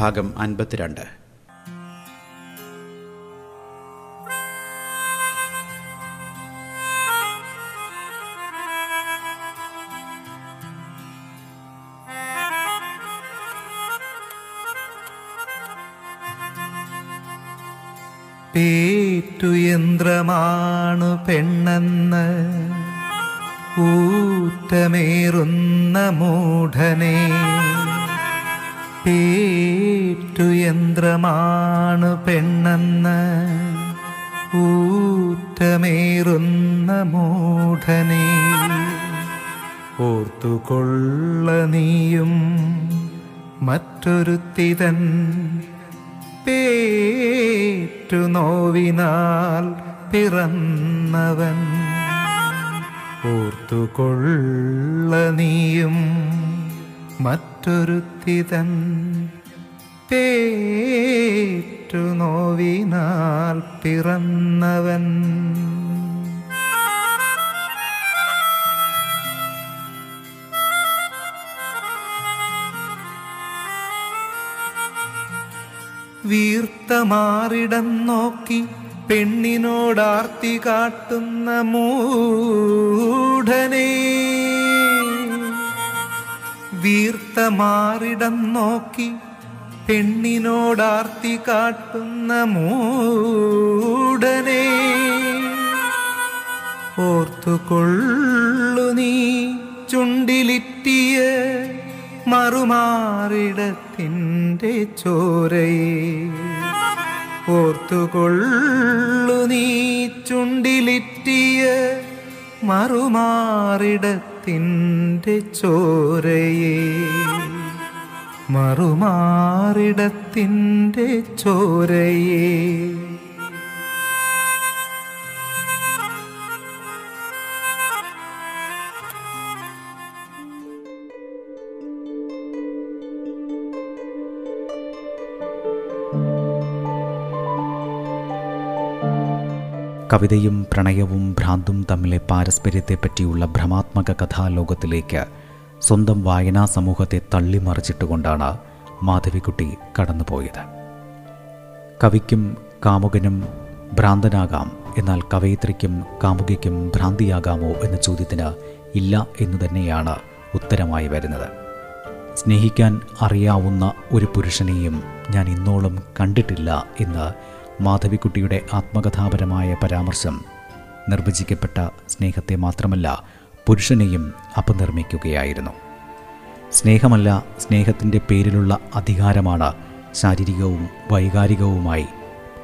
ഭാഗം അൻപത്തിരണ്ട്. പേറ്റുയന്ത്രമാണു പെണ്ണെന്ന് ഊറ്റമേറുന്ന മൂഢനെ. പേറ്റുയന്ത്രമാണു പെണ്ണെന്ന് ഊറ്റമേറുന്ന മൂഢനെ. ഓർത്തുകൊള്ള നീയും മറ്റൊരുത്തിതൻ പേറ്റു നോവിനാൽ പിറന്നവൻ. ഓർത്തുകൊള്ള നീയും മറ്റൊരുത്തിതൻ പേറ്റു നോവിനാൽ പിറന്നവൻ. വീർത്ത മാറിടം നോക്കി പെണ്ണിനോടാർത്തി കാട്ടുന്ന മൂഢനെ. വീർത്ത മാറിടം നോക്കി പെണ്ണിനോടാർത്തി കാട്ടുന്ന മൂടനെ. ഓർത്തുകൊള്ളു നീ ചുണ്ടിലിറ്റിയ മറുമാറിടത്തിന്റെ ചോരയെ. ഓർത്തുകൊള്ളു നീ ചുണ്ടിലിറ്റിയ മറുമാറിടത്തിന്റെ ചോരയെ. മറുമാറിടത്തിന്റെ ചോരയെ. കവിതയും പ്രണയവും ഭ്രാന്തും തമ്മിലെ പാരസ്പര്യത്തെപ്പറ്റിയുള്ള ഭ്രമാത്മക കഥാലോകത്തിലേക്ക് സ്വന്തം വായനാ സമൂഹത്തെ തള്ളിമറിച്ചിട്ടുകൊണ്ടാണ് മാധവിക്കുട്ടി കടന്നുപോയത്. കവിക്കും കാമുകനും ഭ്രാന്തനാകാം എന്നാൽ കവയിത്രിക്കും കാമുകിക്കും ഭ്രാന്തിയാകാമോ എന്ന ചോദ്യത്തിന് ഇല്ല എന്നു തന്നെയാണ് ഉത്തരമായി വരുന്നത്. സ്നേഹിക്കാൻ അറിയാവുന്ന ഒരു പുരുഷനെയും ഞാൻ ഇന്നോളം കണ്ടിട്ടില്ല എന്ന് മാധവിക്കുട്ടിയുടെ ആത്മകഥാപരമായ പരാമർശം. നിർവചിക്കപ്പെട്ട സ്നേഹത്തെ മാത്രമല്ല പുരുഷനെയും അപനിർമ്മിക്കുകയായിരുന്നു. സ്നേഹമല്ല സ്നേഹത്തിന്റെ പേരിലുള്ള അധികാരമാണ് ശാരീരികവും വൈകാരികവുമായി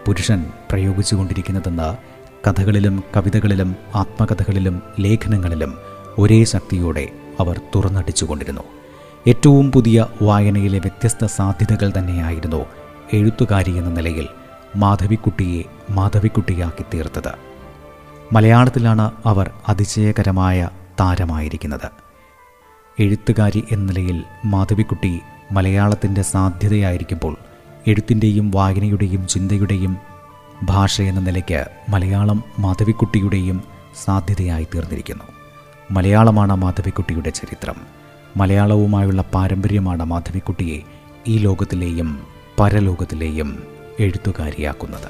പുരുഷൻ പ്രയോഗിച്ചുകൊണ്ടിരിക്കുന്നതെന്ന് കഥകളിലും കവിതകളിലും ആത്മകഥകളിലും ലേഖനങ്ങളിലും ഒരേ ശക്തിയോടെ അവർ തുറന്നടിച്ചുകൊണ്ടിരുന്നു. ഏറ്റവും പുതിയ വായനയിലെ വ്യത്യസ്ത സാധ്യതകൾ തന്നെയായിരുന്നു എഴുത്തുകാരി എന്ന നിലയിൽ മാധവിക്കുട്ടിയെ മാധവിക്കുട്ടിയാക്കി തീർത്തത്. മലയാളത്തിലാണ് അവർ അതിശയകരമായ താരമായിരിക്കുന്നത്. എഴുത്തുകാരി എന്ന നിലയിൽ മാധവിക്കുട്ടി മലയാളത്തിന്റെ സാധ്യതയായിരിക്കുമ്പോൾ എഴുത്തിന്റെയും വായനയുടെയും ചിന്തയുടെയും ഭാഷ എന്ന നിലയ്ക്ക് മലയാളം മാധവിക്കുട്ടിയുടെയും സാധ്യതയായി തീർന്നിരിക്കുന്നു. മലയാളമാണ് മാധവിക്കുട്ടിയുടെ ചരിത്രം. മലയാളവുമായുള്ള പാരമ്പര്യമാണ് മാധവിക്കുട്ടിയെ ഈ ലോകത്തിലെയും പരലോകത്തിലെയും എഴുത്തുകാരിയാക്കുന്നത്.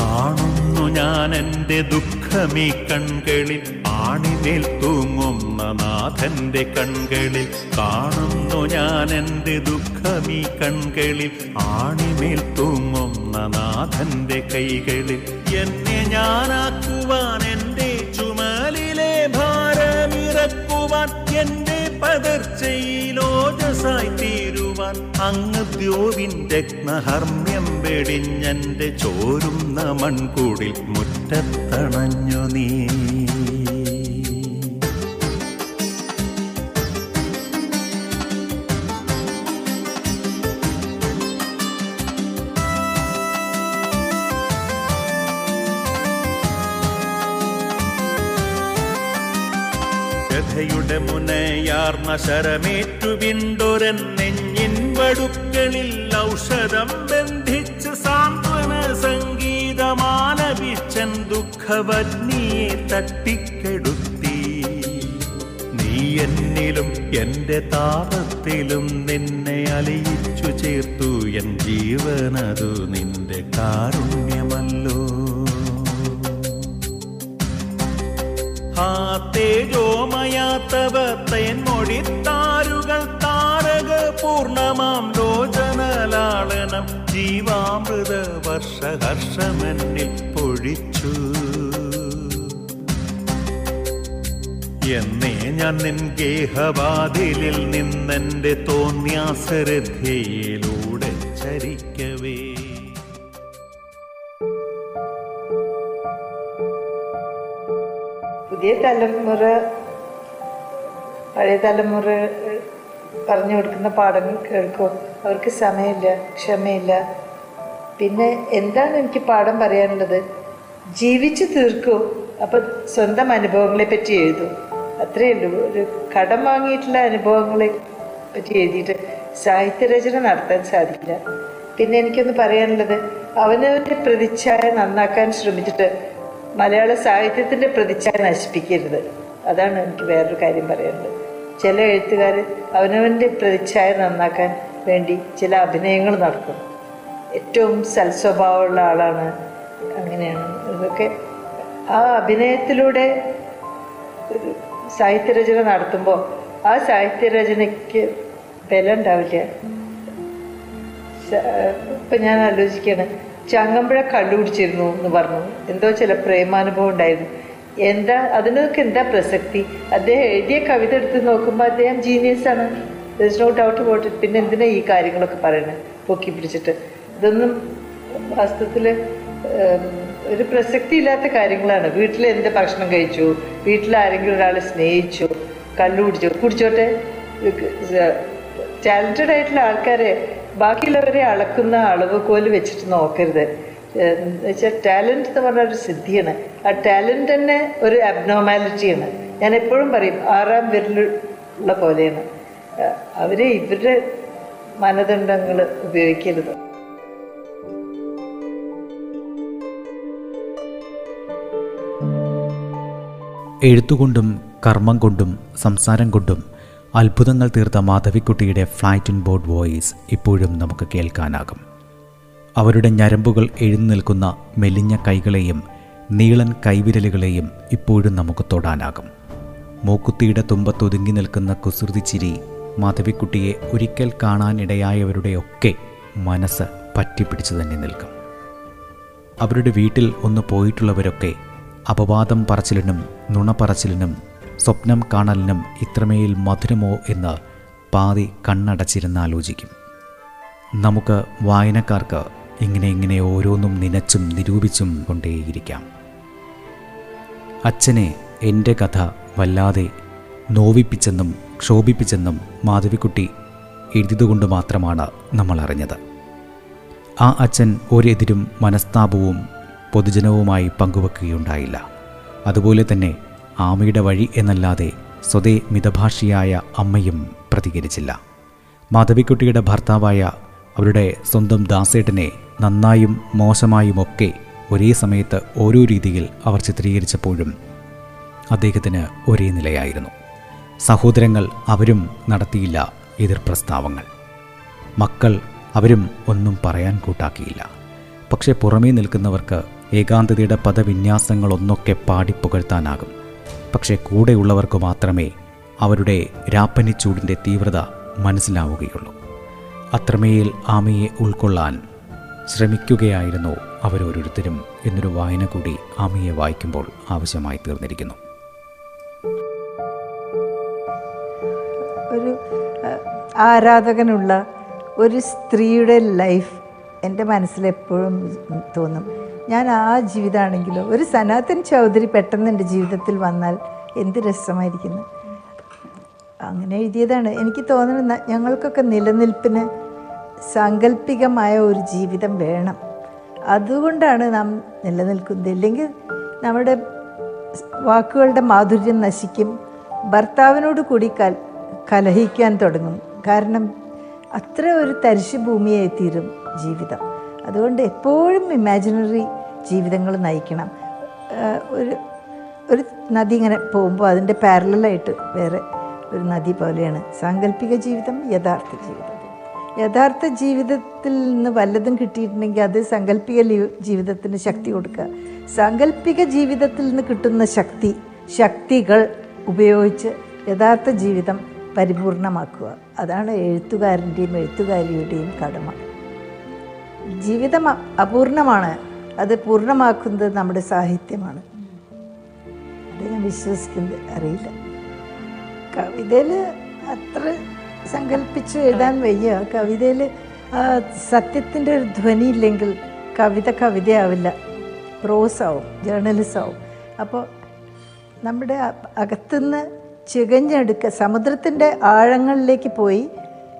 കാണുന്നു ഞാൻ എന്റെ ദുഃഖമീ കൺകളിൽ ആണിമേൽ തൂങ്ങുന്ന നാഥന്റെ കൺകളിൽ കാണുന്നു ഞാൻ എന്റെ ദുഃഖമീ കൺകളിൽ. ആണിമേൽ തൂങ്ങുന്ന നാഥന്റെ കൈകളിൽ എന്നെ ഞാനാക്കുവാൻ എന്റെ ചുമലിലെ ഭാരമിറക്കുവാൻ എന്റെ പകർച്ചയിലോജസായി തീരുവാൻ. അങ്ങ് ദ്യോവിൻ രത്നഹർമ്മ്യം വെടിഞ്ഞന്റെ ചോരുന്ന മൺകൂടിൽ മുറ്റത്തണഞ്ഞു നീ. മുനയാർന്ന ശരമേറ്റു വിണ്ടൊരൻ നെഞ്ഞിൻ വടുക്കളിൽ ഔഷധം ബന്ധിച്ച് സാന്ത്വന സംഗീതമാലപിച്ചൻ ദുഃഖവഗ്നിയെ തട്ടിക്കെടുത്തി. നീ എന്നിലും എന്റെ താപത്തിലും നിന്നെ അലയിച്ചു ചേർത്തു. എൻ ജീവനതു നിന്റെ കാരുണ്യമല്ലോ ആ തേജോമയാത്തവ താരുകൾ താരക പൂർണമാം ലോചനലാളനം ജീവാമൃത വർഷഹർഷമെന്നിൽ പൊഴിച്ചു. എന്നേ ഞാൻ നിൻ ഗേഹവാതിലിൽ നിന്നെന്റെ തോന്യാസരഥയിലൂടെ ചരിക്കവേ. തലമുറ പഴയ തലമുറ പറഞ്ഞു കൊടുക്കുന്ന പാഠങ്ങൾ കേൾക്കും. അവർക്ക് സമയമില്ല ക്ഷമയില്ല. പിന്നെ എന്താണ് എനിക്ക് പാഠം പറയാനുള്ളത്? ജീവിച്ചു തീർക്കൂ. അപ്പം സ്വന്തം അനുഭവങ്ങളെ പറ്റി എഴുതും. അത്രയേ ഉള്ളൂ. ഒരു കടം വാങ്ങിയിട്ടുള്ള അനുഭവങ്ങളെ പറ്റി എഴുതിയിട്ട് സാഹിത്യരചന നടത്താൻ സാധിക്കില്ല. പിന്നെ എനിക്കൊന്ന് പറയാനുള്ളത് അവനവന്റെ പ്രതിച്ഛായ നന്നാക്കാൻ ശ്രമിച്ചിട്ട് മലയാള സാഹിത്യത്തിന്റെ പ്രതിച്ഛായ നശിപ്പിക്കരുത്. അതാണ് എനിക്ക് വേറൊരു കാര്യം പറയുന്നത് ചില എഴുത്തുകാർ അവനവന്റെ പ്രതിച്ഛായ നന്നാക്കാൻ വേണ്ടി ചില അഭിനയങ്ങൾ നടത്തും. ഏറ്റവും സൽസ്വഭാവമുള്ള ആളാണ് അങ്ങനെയാണ്. ഇതൊക്കെ ആ അഭിനയത്തിലൂടെ ഒരു സാഹിത്യരചന നടത്തുമ്പോൾ ആ സാഹിത്യരചനയ്ക്ക് ബലം ഉണ്ടാവില്ല. ഇപ്പം ഞാൻ ആലോചിക്കാണ്. ചങ്ങമ്പുഴ കണ്ടുപിടിച്ചിരുന്നു എന്ന് പറഞ്ഞു. എന്തോ ചില പ്രേമാനുഭവം ഉണ്ടായിരുന്നു. എന്താ അതിനൊക്കെ എന്താ പ്രസക്തി? അദ്ദേഹം എഴുതിയ കവിത എടുത്ത് നോക്കുമ്പോൾ അദ്ദേഹം ജീനിയസ് ആണ്. ദസ് നോ ഡൗട്ട് ഇറ്റ് പിന്നെ എന്തിനാ ഈ കാര്യങ്ങളൊക്കെ പറയുന്നത്? പൊക്കി പിടിച്ചിട്ട്. ഇതൊന്നും വാസ്തവത്തിൽ ഒരു പ്രസക്തി ഇല്ലാത്ത കാര്യങ്ങളാണ്. വീട്ടിൽ എന്ത് ഭക്ഷണം കഴിച്ചു? വീട്ടിൽ ആരെങ്കിലും ഒരാളെ സ്നേഹിച്ചു? കല്ലുപിടിച്ചു കുടിച്ചു കുടിച്ചോട്ടെ ടാലന്റഡ് ആയിട്ടുള്ള ആൾക്കാരെ ബാക്കിയുള്ളവരെ അളക്കുന്ന അളവ് കോൽ വെച്ചിട്ട് നോക്കരുത്. വെച്ചാൽ ടാലന്റ് എന്ന് പറഞ്ഞ ഒരു സിദ്ധിയാണ്. ആ ടാലന്റ് തന്നെ ഒരു അബ്നോമാലിറ്റിയാണ് ഞാൻ എപ്പോഴും പറയും ആറാം വിരലുള്ള പോലെയാണ്. അവർ ഇവരുടെ മാനദണ്ഡങ്ങൾ ഉപയോഗിക്കരുത്. എഴുത്തുകൊണ്ടും കർമ്മം കൊണ്ടും സംസാരം കൊണ്ടും അത്ഭുതങ്ങൾ തീർത്ത മാധവിക്കുട്ടിയുടെ ഫ്ലൈറ്റ് ഇൻ ബോർഡ് വോയിസ് ഇപ്പോഴും നമുക്ക് കേൾക്കാനാകും. അവരുടെ ഞരമ്പുകൾ എഴുന്നേൽക്കുന്ന മെലിഞ്ഞ കൈകളെയും നീളൻ കൈവിരലുകളെയും ഇപ്പോഴും നമുക്ക് തൊടാനാകും. മൂക്കുത്തിയുടെ തുമ്പത്തൊതുങ്ങി നിൽക്കുന്ന കുസൃതി ചിരി മാധവിക്കുട്ടിയെ ഒരിക്കൽ കാണാനിടയായവരുടെയൊക്കെ മനസ്സ് പറ്റിപ്പിടിച്ചു തന്നെ നിൽക്കും. അവരുടെ വീട്ടിൽ ഒന്ന് പോയിട്ടുള്ളവരൊക്കെ അപവാദം പറച്ചിലിനും നുണ പറച്ചിലിനും സ്വപ്നം കാണലിനും ഇത്രമേൽ മധുരമോ എന്ന് പാതി കണ്ണടച്ചിരുന്ന് ആലോചിക്കും. നമുക്ക് വായനക്കാർക്ക് ഇങ്ങനെ ഇങ്ങനെ ഓരോന്നും നനച്ചും നിരൂപിച്ചും കൊണ്ടേയിരിക്കാം. അച്ഛനെ എന്റെ കഥ വല്ലാതെ നോവിപ്പിച്ചെന്നും ക്ഷോഭിപ്പിച്ചെന്നും മാധവിക്കുട്ടി എഴുതിയതുകൊണ്ട് മാത്രമാണ് നമ്മൾ അറിഞ്ഞത് ആ അച്ഛൻ ഒരെതിരും മനസ്താപവും പൊതുജനവുമായി പങ്കുവെക്കുകയുണ്ടായില്ല. അതുപോലെ തന്നെ ആമയുടെ വഴി എന്നല്ലാതെ സ്വതേ മിതഭാഷിയായ അമ്മയും പ്രതികരിച്ചില്ല. മാധവിക്കുട്ടിയുടെ ഭർത്താവായ അവരുടെ സ്വന്തം ദാസേട്ടനെ നന്നായും മോശമായുമൊക്കെ ഒരേ സമയത്ത് ഓരോ രീതിയിൽ അവർ ചിത്രീകരിച്ചപ്പോഴും അദ്ദേഹത്തിന് ഒരേ നിലയായിരുന്നു. സഹോദരങ്ങൾ അവരും നടത്തിയില്ല എതിർ പ്രസ്താവങ്ങൾ. മക്കൾ അവരും ഒന്നും പറയാൻ കൂട്ടാക്കിയില്ല. പക്ഷേ പുറമേ നിൽക്കുന്നവർക്ക് ഏകാന്തതയുടെ പദവിന്യാസങ്ങളൊന്നൊക്കെ പാടിപ്പുകഴ്ത്താനാകും. പക്ഷേ കൂടെയുള്ളവർക്ക് മാത്രമേ അവരുടെ രാപ്പനിച്ചൂടിന്റെ തീവ്രത മനസ്സിലാവുകയുള്ളൂ. അത്രമേൽ ആമയെ ഉൾക്കൊള്ളാൻ ശ്രമിക്കുകയായിരുന്നു അവരോരോരുത്തരും എന്നൊരു വായന കൂടി ആമയെ വായിക്കുമ്പോൾ ആവശ്യമായി തീർന്നിരിക്കുന്നു. ഒരു ആരാധകനുള്ള ഒരു സ്ത്രീയുടെ ലൈഫ് എന്റെ മനസ്സിലെപ്പോഴും തോന്നും. ഞാൻ ആ ജീവിതമാണെങ്കിലോ ഒരു സനാതൻ ചൗധരി പെട്ടെന്ന് എന്റെ ജീവിതത്തിൽ വന്നാൽ എന്ത് രസമായിരിക്കുന്നു. അങ്ങനെ എഴുതിയതാണ്. എനിക്ക് തോന്നുന്നത് ഞങ്ങൾക്കൊക്കെ നിലനിൽപ്പിന് സാങ്കല്പികമായ ഒരു ജീവിതം വേണം. അതുകൊണ്ടാണ് നാം നിലനിൽക്കുന്നത്. ഇല്ലെങ്കിൽ നമ്മുടെ വാക്കുകളുടെ മാധുര്യം നശിക്കും. ഭർത്താവിനോട് കൂടി കൽ കലഹിക്കാൻ തുടങ്ങും. കാരണം അത്ര ഒരു തരിശു ഭൂമിയായി തീരും ജീവിതം. അതുകൊണ്ട് എപ്പോഴും ഇമാജിനറി ജീവിതങ്ങൾ നയിക്കണം. ഒരു ഒരു നദി ഇങ്ങനെ പോകുമ്പോൾ അതിന്റെ പാരലായിട്ട് വേറെ ഒരു നദി പോലെയാണ്. സാങ്കല്പിക ജീവിതം യഥാർത്ഥ ജീവിതം. യഥാർത്ഥ ജീവിതത്തിൽ നിന്ന് വല്ലതും കിട്ടിയിട്ടുണ്ടെങ്കിൽ അത് സാങ്കല്പിക ജീവിതത്തിന് ശക്തി കൊടുക്കുക. സാങ്കല്പിക ജീവിതത്തിൽ നിന്ന് കിട്ടുന്ന ശക്തി ശക്തികൾ ഉപയോഗിച്ച് യഥാർത്ഥ ജീവിതം പരിപൂർണമാക്കുക. അതാണ് എഴുത്തുകാരന്റെയും എഴുത്തുകാരിയുടെയും കടമ. ജീവിതം അപൂർണമാണ്. അത് പൂർണമാക്കുന്നത് നമ്മുടെ സാഹിത്യമാണ്. അത് ഞാൻ വിശ്വസിക്കുന്നത് അറിയില്ല. കവിതയിൽ അത്ര സങ്കല്പിച്ച് എഴുതാൻ വയ്യ. കവിതയിൽ സത്യത്തിന്റെ ഒരു ധ്വനി ഇല്ലെങ്കിൽ കവിത കവിതയാവില്ല. പ്രോസ് ആവും ജേർണലിസം ആവും അപ്പോൾ നമ്മുടെ അകത്തുനിന്ന് ചികഞ്ഞെടുക്കുക സമുദ്രത്തിന്റെ ആഴങ്ങളിലേക്ക് പോയി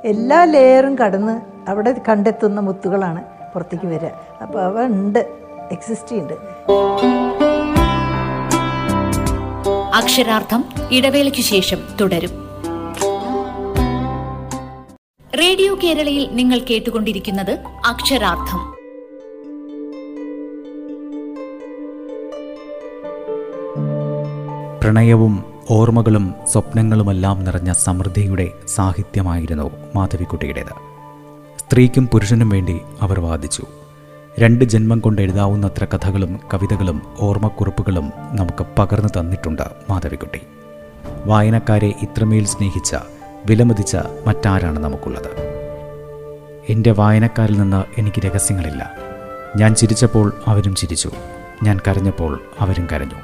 എല്ലാ ലെയറും കടന്ന് അവിടെ കണ്ടെത്തുന്ന മുത്തുകളാണ് പുറത്തേക്ക് വരിക. അപ്പോൾ അവ ഉണ്ട്. എക്സിസ്റ്റ് ചെയ്യുന്നുണ്ട് അക്ഷരാർത്ഥം ഇടവേളയ്ക്ക് ശേഷം തുടരും. റേഡിയോ കേരളയിൽ നിങ്ങൾ കേട്ടുകൊണ്ടിരിക്കുന്നത് അക്ഷരാർത്ഥം. പ്രണയവും ഓർമ്മകളും സ്വപ്നങ്ങളുമെല്ലാം നിറഞ്ഞ സമൃദ്ധിയുടെ സാഹിത്യമായിരുന്നു മാധവിക്കുട്ടിയുടേത്. സ്ത്രീക്കും പുരുഷനും വേണ്ടി അവർ വാദിച്ചു. രണ്ട് ജന്മം കൊണ്ട് എഴുതാവുന്നത്ര കഥകളും കവിതകളും ഓർമ്മക്കുറിപ്പുകളും നമുക്ക് പകർന്നു തന്നിട്ടുണ്ട് മാധവിക്കുട്ടി. വായനക്കാരെ ഇത്രമേൽ സ്നേഹിച്ച വിലമതിച്ച മറ്റാരാണ് നമുക്കുള്ളത്? എന്റെ വായനക്കാരിൽ നിന്ന് എനിക്ക് രഹസ്യങ്ങളില്ല. ഞാൻ ചിരിച്ചപ്പോൾ അവരും ചിരിച്ചു. ഞാൻ കരഞ്ഞപ്പോൾ അവരും കരഞ്ഞു.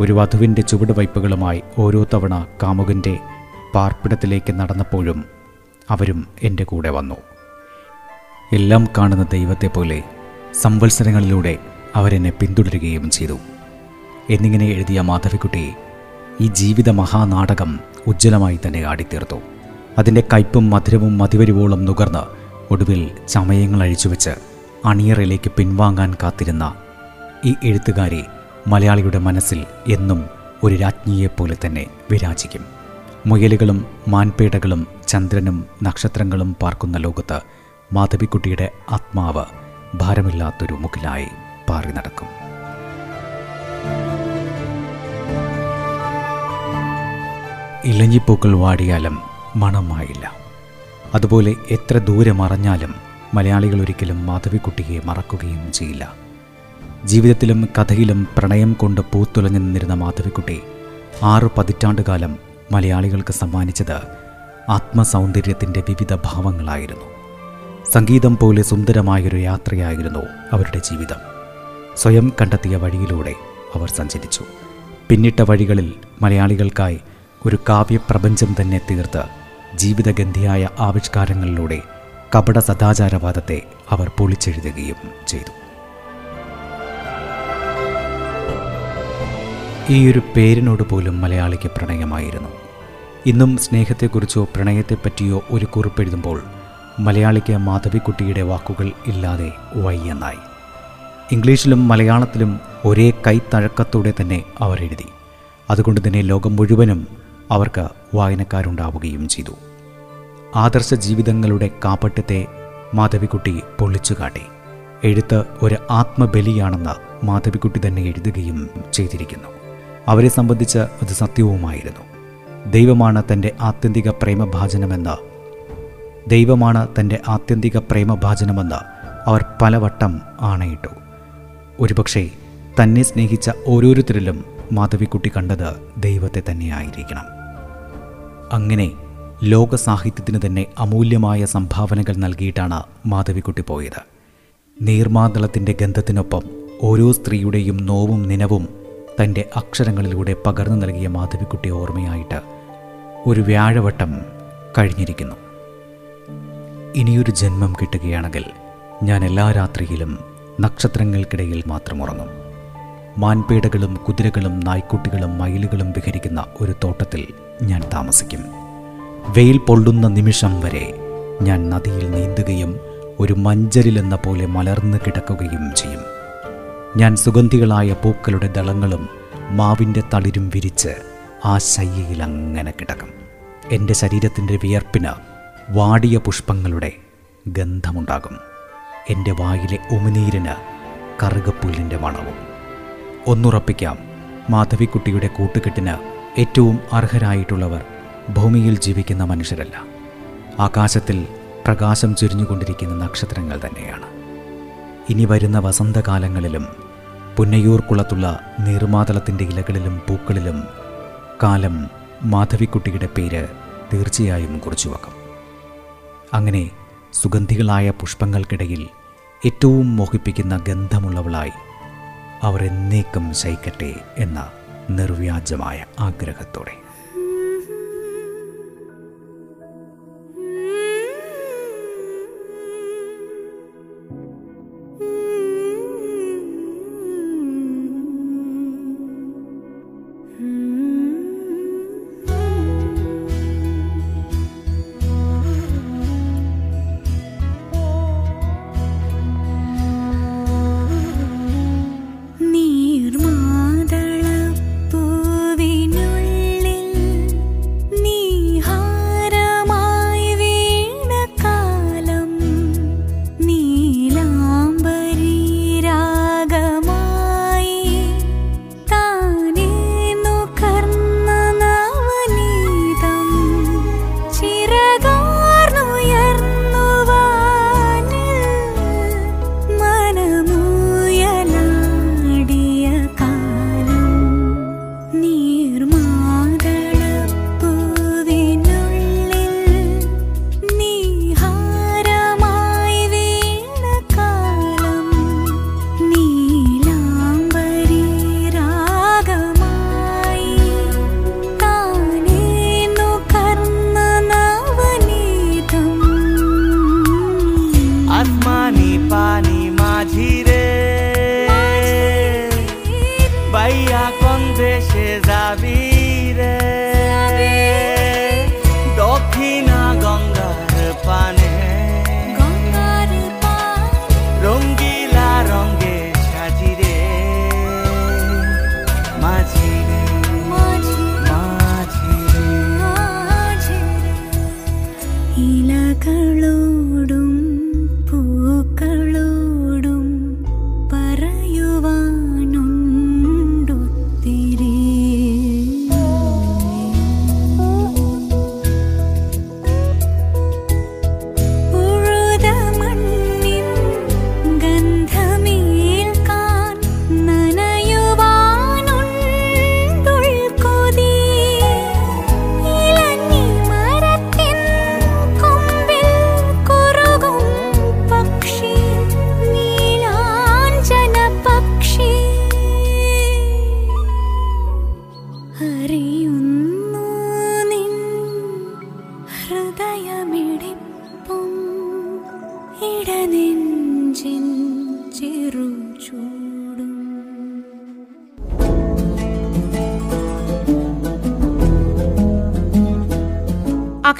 ഒരു വധുവിന്റെ ചുവടുവയ്പ്പുകളുമായി ഓരോ തവണ കാമുകന്റെ പാർപ്പിടത്തിലേക്ക് നടന്നപ്പോഴും അവരും എന്റെ കൂടെ വന്നു. എല്ലാം കാണുന്ന ദൈവത്തെ പോലെ സംവത്സരങ്ങളിലൂടെ അവരെന്നെ പിന്തുടരുകയും ചെയ്തു. എന്നിങ്ങനെ എഴുതിയ മാധവിക്കുട്ടി ഈ ജീവിത മഹാനാടകം ഉജ്ജ്വലമായി തന്നെ ആടിത്തീർത്തു. അതിന്റെ കയ്പും മധുരവും മതിവരുവോളം നുകർന്ന് ഒടുവിൽ ചമയങ്ങൾ അഴിച്ചുവെച്ച് അണിയറയിലേക്ക് പിൻവാങ്ങാൻ കാത്തിരുന്ന ഈ എഴുത്തുകാരി മലയാളിയുടെ മനസ്സിൽ എന്നും ഒരു രാജ്ഞിയെപ്പോലെ തന്നെ വിരാജിക്കും. മുയലുകളും മാൻപേടകളും ചന്ദ്രനും നക്ഷത്രങ്ങളും പാർക്കുന്ന ലോകത്ത് മാധവിക്കുട്ടിയുടെ ആത്മാവ് ഭാരമില്ലാത്തൊരു മുക്കിലായി പാറി നടക്കും. ഇലഞ്ഞിപ്പൂക്കൾ വാടിയാലും മണമായില്ല. അതുപോലെ എത്ര ദൂരെ മറഞ്ഞാലും മലയാളികൾ ഒരിക്കലും മാധവിക്കുട്ടിയെ മറക്കുകയും ചെയ്യില്ല. ജീവിതത്തിലും കഥയിലും പ്രണയം കൊണ്ട് പൂത്തുലഞ്ഞു നിന്നിരുന്ന മാധവിക്കുട്ടി ആറ് പതിറ്റാണ്ടുകാലം മലയാളികൾക്ക് സമ്മാനിച്ചത് ആത്മസൗന്ദര്യത്തിന്റെ വിവിധ ഭാവങ്ങളായിരുന്നു. സംഗീതം പോലെ സുന്ദരമായൊരു യാത്രയായിരുന്നു അവരുടെ ജീവിതം. സ്വയം കണ്ടെത്തിയ വഴിയിലൂടെ അവർ സഞ്ചരിച്ചു. പിന്നിട്ട വഴികളിൽ മലയാളികൾക്കായി ഒരു കാവ്യപ്രപഞ്ചം തന്നെ തീർത്ത് ജീവിതഗന്ധിയായ ആവിഷ്കാരങ്ങളിലൂടെ കപട സദാചാരവാദത്തെ അവർ പൊളിച്ചെഴുതുകയും ചെയ്തു. ഈ ഒരു പേരിനോട് പോലും മലയാളിക്ക് പ്രണയമായിരുന്നു. ഇന്നും സ്നേഹത്തെക്കുറിച്ചോ പ്രണയത്തെപ്പറ്റിയോ ഒരു കുറിപ്പെഴുതുമ്പോൾ മലയാളിക്ക് മാധവിക്കുട്ടിയുടെ വാക്കുകൾ ഇല്ലാതെ വയ്യെന്നായി. ഇംഗ്ലീഷിലും മലയാളത്തിലും ഒരേ കൈത്തഴക്കത്തോടെ തന്നെ അവർ എഴുതി. അതുകൊണ്ട് തന്നെ ലോകം മുഴുവനും അവർക്ക് വായനക്കാരുണ്ടാവുകയും ചെയ്തു. ആദർശ ജീവിതങ്ങളുടെ കാപ്പട്യത്തെ മാധവിക്കുട്ടി പൊളിച്ചു കാട്ടി. എഴുത്ത് ഒരു ആത്മബലിയാണെന്ന് മാധവിക്കുട്ടി തന്നെ എഴുതുകയും ചെയ്തിരിക്കുന്നു. അവരെ സംബന്ധിച്ച് അത് സത്യവുമായിരുന്നു. ദൈവമാണ് തന്റെ ആത്യന്തിക പ്രേമഭാജനമെന്ന് ദൈവമാണ് തന്റെ ആത്യന്തിക പ്രേമഭാചനമെന്ന് അവർ പലവട്ടം ആണയിട്ടു. ഒരുപക്ഷെ തന്നെ സ്നേഹിച്ച ഓരോരുത്തരിലും മാധവിക്കുട്ടി കണ്ടത് ദൈവത്തെ തന്നെയായിരിക്കണം. അങ്ങനെ ലോക സാഹിത്യത്തിന് തന്നെ അമൂല്യമായ സംഭാവനകൾ നൽകിയിട്ടാണ് മാധവിക്കുട്ടി പോയത്. നീർമാതളത്തിന്റെ ഗന്ധത്തിനൊപ്പം ഓരോ സ്ത്രീയുടെയും നോവും നിനവും തന്റെ അക്ഷരങ്ങളിലൂടെ പകർന്നു നൽകിയ മാധവിക്കുട്ടി ഓർമ്മയായിട്ട് ഒരു വ്യാഴവട്ടം കഴിഞ്ഞിരിക്കുന്നു. ഇനിയൊരു ജന്മം കിട്ടുകയാണെങ്കിൽ ഞാൻ എല്ലാ രാത്രിയിലും നക്ഷത്രങ്ങൾക്കിടയിൽ മാത്രം ഉറങ്ങും. മാൻപേടകളും കുതിരകളും നായ്ക്കുട്ടികളും മയിലുകളും വിഹരിക്കുന്ന ഒരു തോട്ടത്തിൽ ഞാൻ താമസിക്കും. വെയിൽ പൊള്ളുന്ന നിമിഷം വരെ ഞാൻ നദിയിൽ നീന്തുകയും ഒരു മഞ്ചലിലെന്ന പോലെ മലർന്നു കിടക്കുകയും ചെയ്യും. ഞാൻ സുഗന്ധികളായ പൂക്കളുടെ ദളങ്ങളും മാവിന്റെ തളിരും വിരിച്ച് ആ ശയ്യയിൽ അങ്ങനെ കിടക്കും. എന്റെ ശരീരത്തിന്റെ വിയർപ്പിന് വാടിയ പുഷ്പങ്ങളുടെ ഗന്ധമുണ്ടാകും. എന്റെ വായിലെ ഉമിനീരിന് കറുകപ്പുല്ലിന്റെ മണവും. ഒന്നുറപ്പിക്കാം മാധവിക്കുട്ടിയുടെ കൂട്ടുകെട്ടിന് ഏറ്റവും അർഹരായിട്ടുള്ളവർ ഭൂമിയിൽ ജീവിക്കുന്ന മനുഷ്യരല്ല. ആകാശത്തിൽ പ്രകാശം ചുരിഞ്ഞുകൊണ്ടിരിക്കുന്ന നക്ഷത്രങ്ങൾ തന്നെയാണ്. ഇനി വരുന്ന വസന്തകാലങ്ങളിലും പുന്നയൂർ കുളത്തുള്ള നീർമാതളത്തിന്റെ ഇലകളിലും പൂക്കളിലും കാലം മാധവിക്കുട്ടിയുടെ പേര് തീർച്ചയായും കുറിച്ചു വെക്കും അങ്ങനെ സുഗന്ധികളായ പുഷ്പങ്ങൾക്കിടയിൽ ഏറ്റവും മോഹിപ്പിക്കുന്ന ഗന്ധമുള്ളവളായി അവർ എന്നേക്കും ശയിക്കട്ടെ എന്ന നിർവ്യാജമായ ആഗ്രഹത്തോടെ.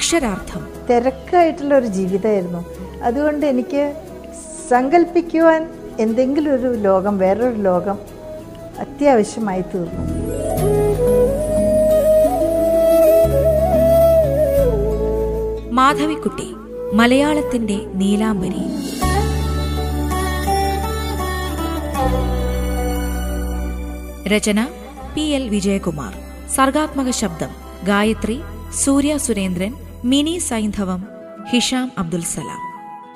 അക്ഷരാർത്ഥം. തിരക്കായിട്ടുള്ള ഒരു ജീവിതമായിരുന്നു. അതുകൊണ്ട് എനിക്ക് സങ്കല്പിക്കുവാൻ എന്തെങ്കിലും ഒരു ലോകം വേറൊരു ലോകം അത്യാവശ്യമായി തീർന്നു. മാധവിക്കുട്ടി മലയാളത്തിന്റെ നീലാംബരി. രചന പി എൽ വിജയകുമാർ. സർഗാത്മക ശബ്ദം ഗായത്രി സൂര്യ സുരേന്ദ്രൻ മിനി സൈന്ധവം ഹിഷാം അബ്ദുൽ സലാം.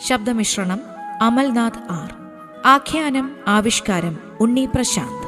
ശബ്ദമിശ്രണം അമൽനാഥ് ആർ. ആഖ്യാനം ആവിഷ്കാരം ഉണ്ണി പ്രശാന്ത്.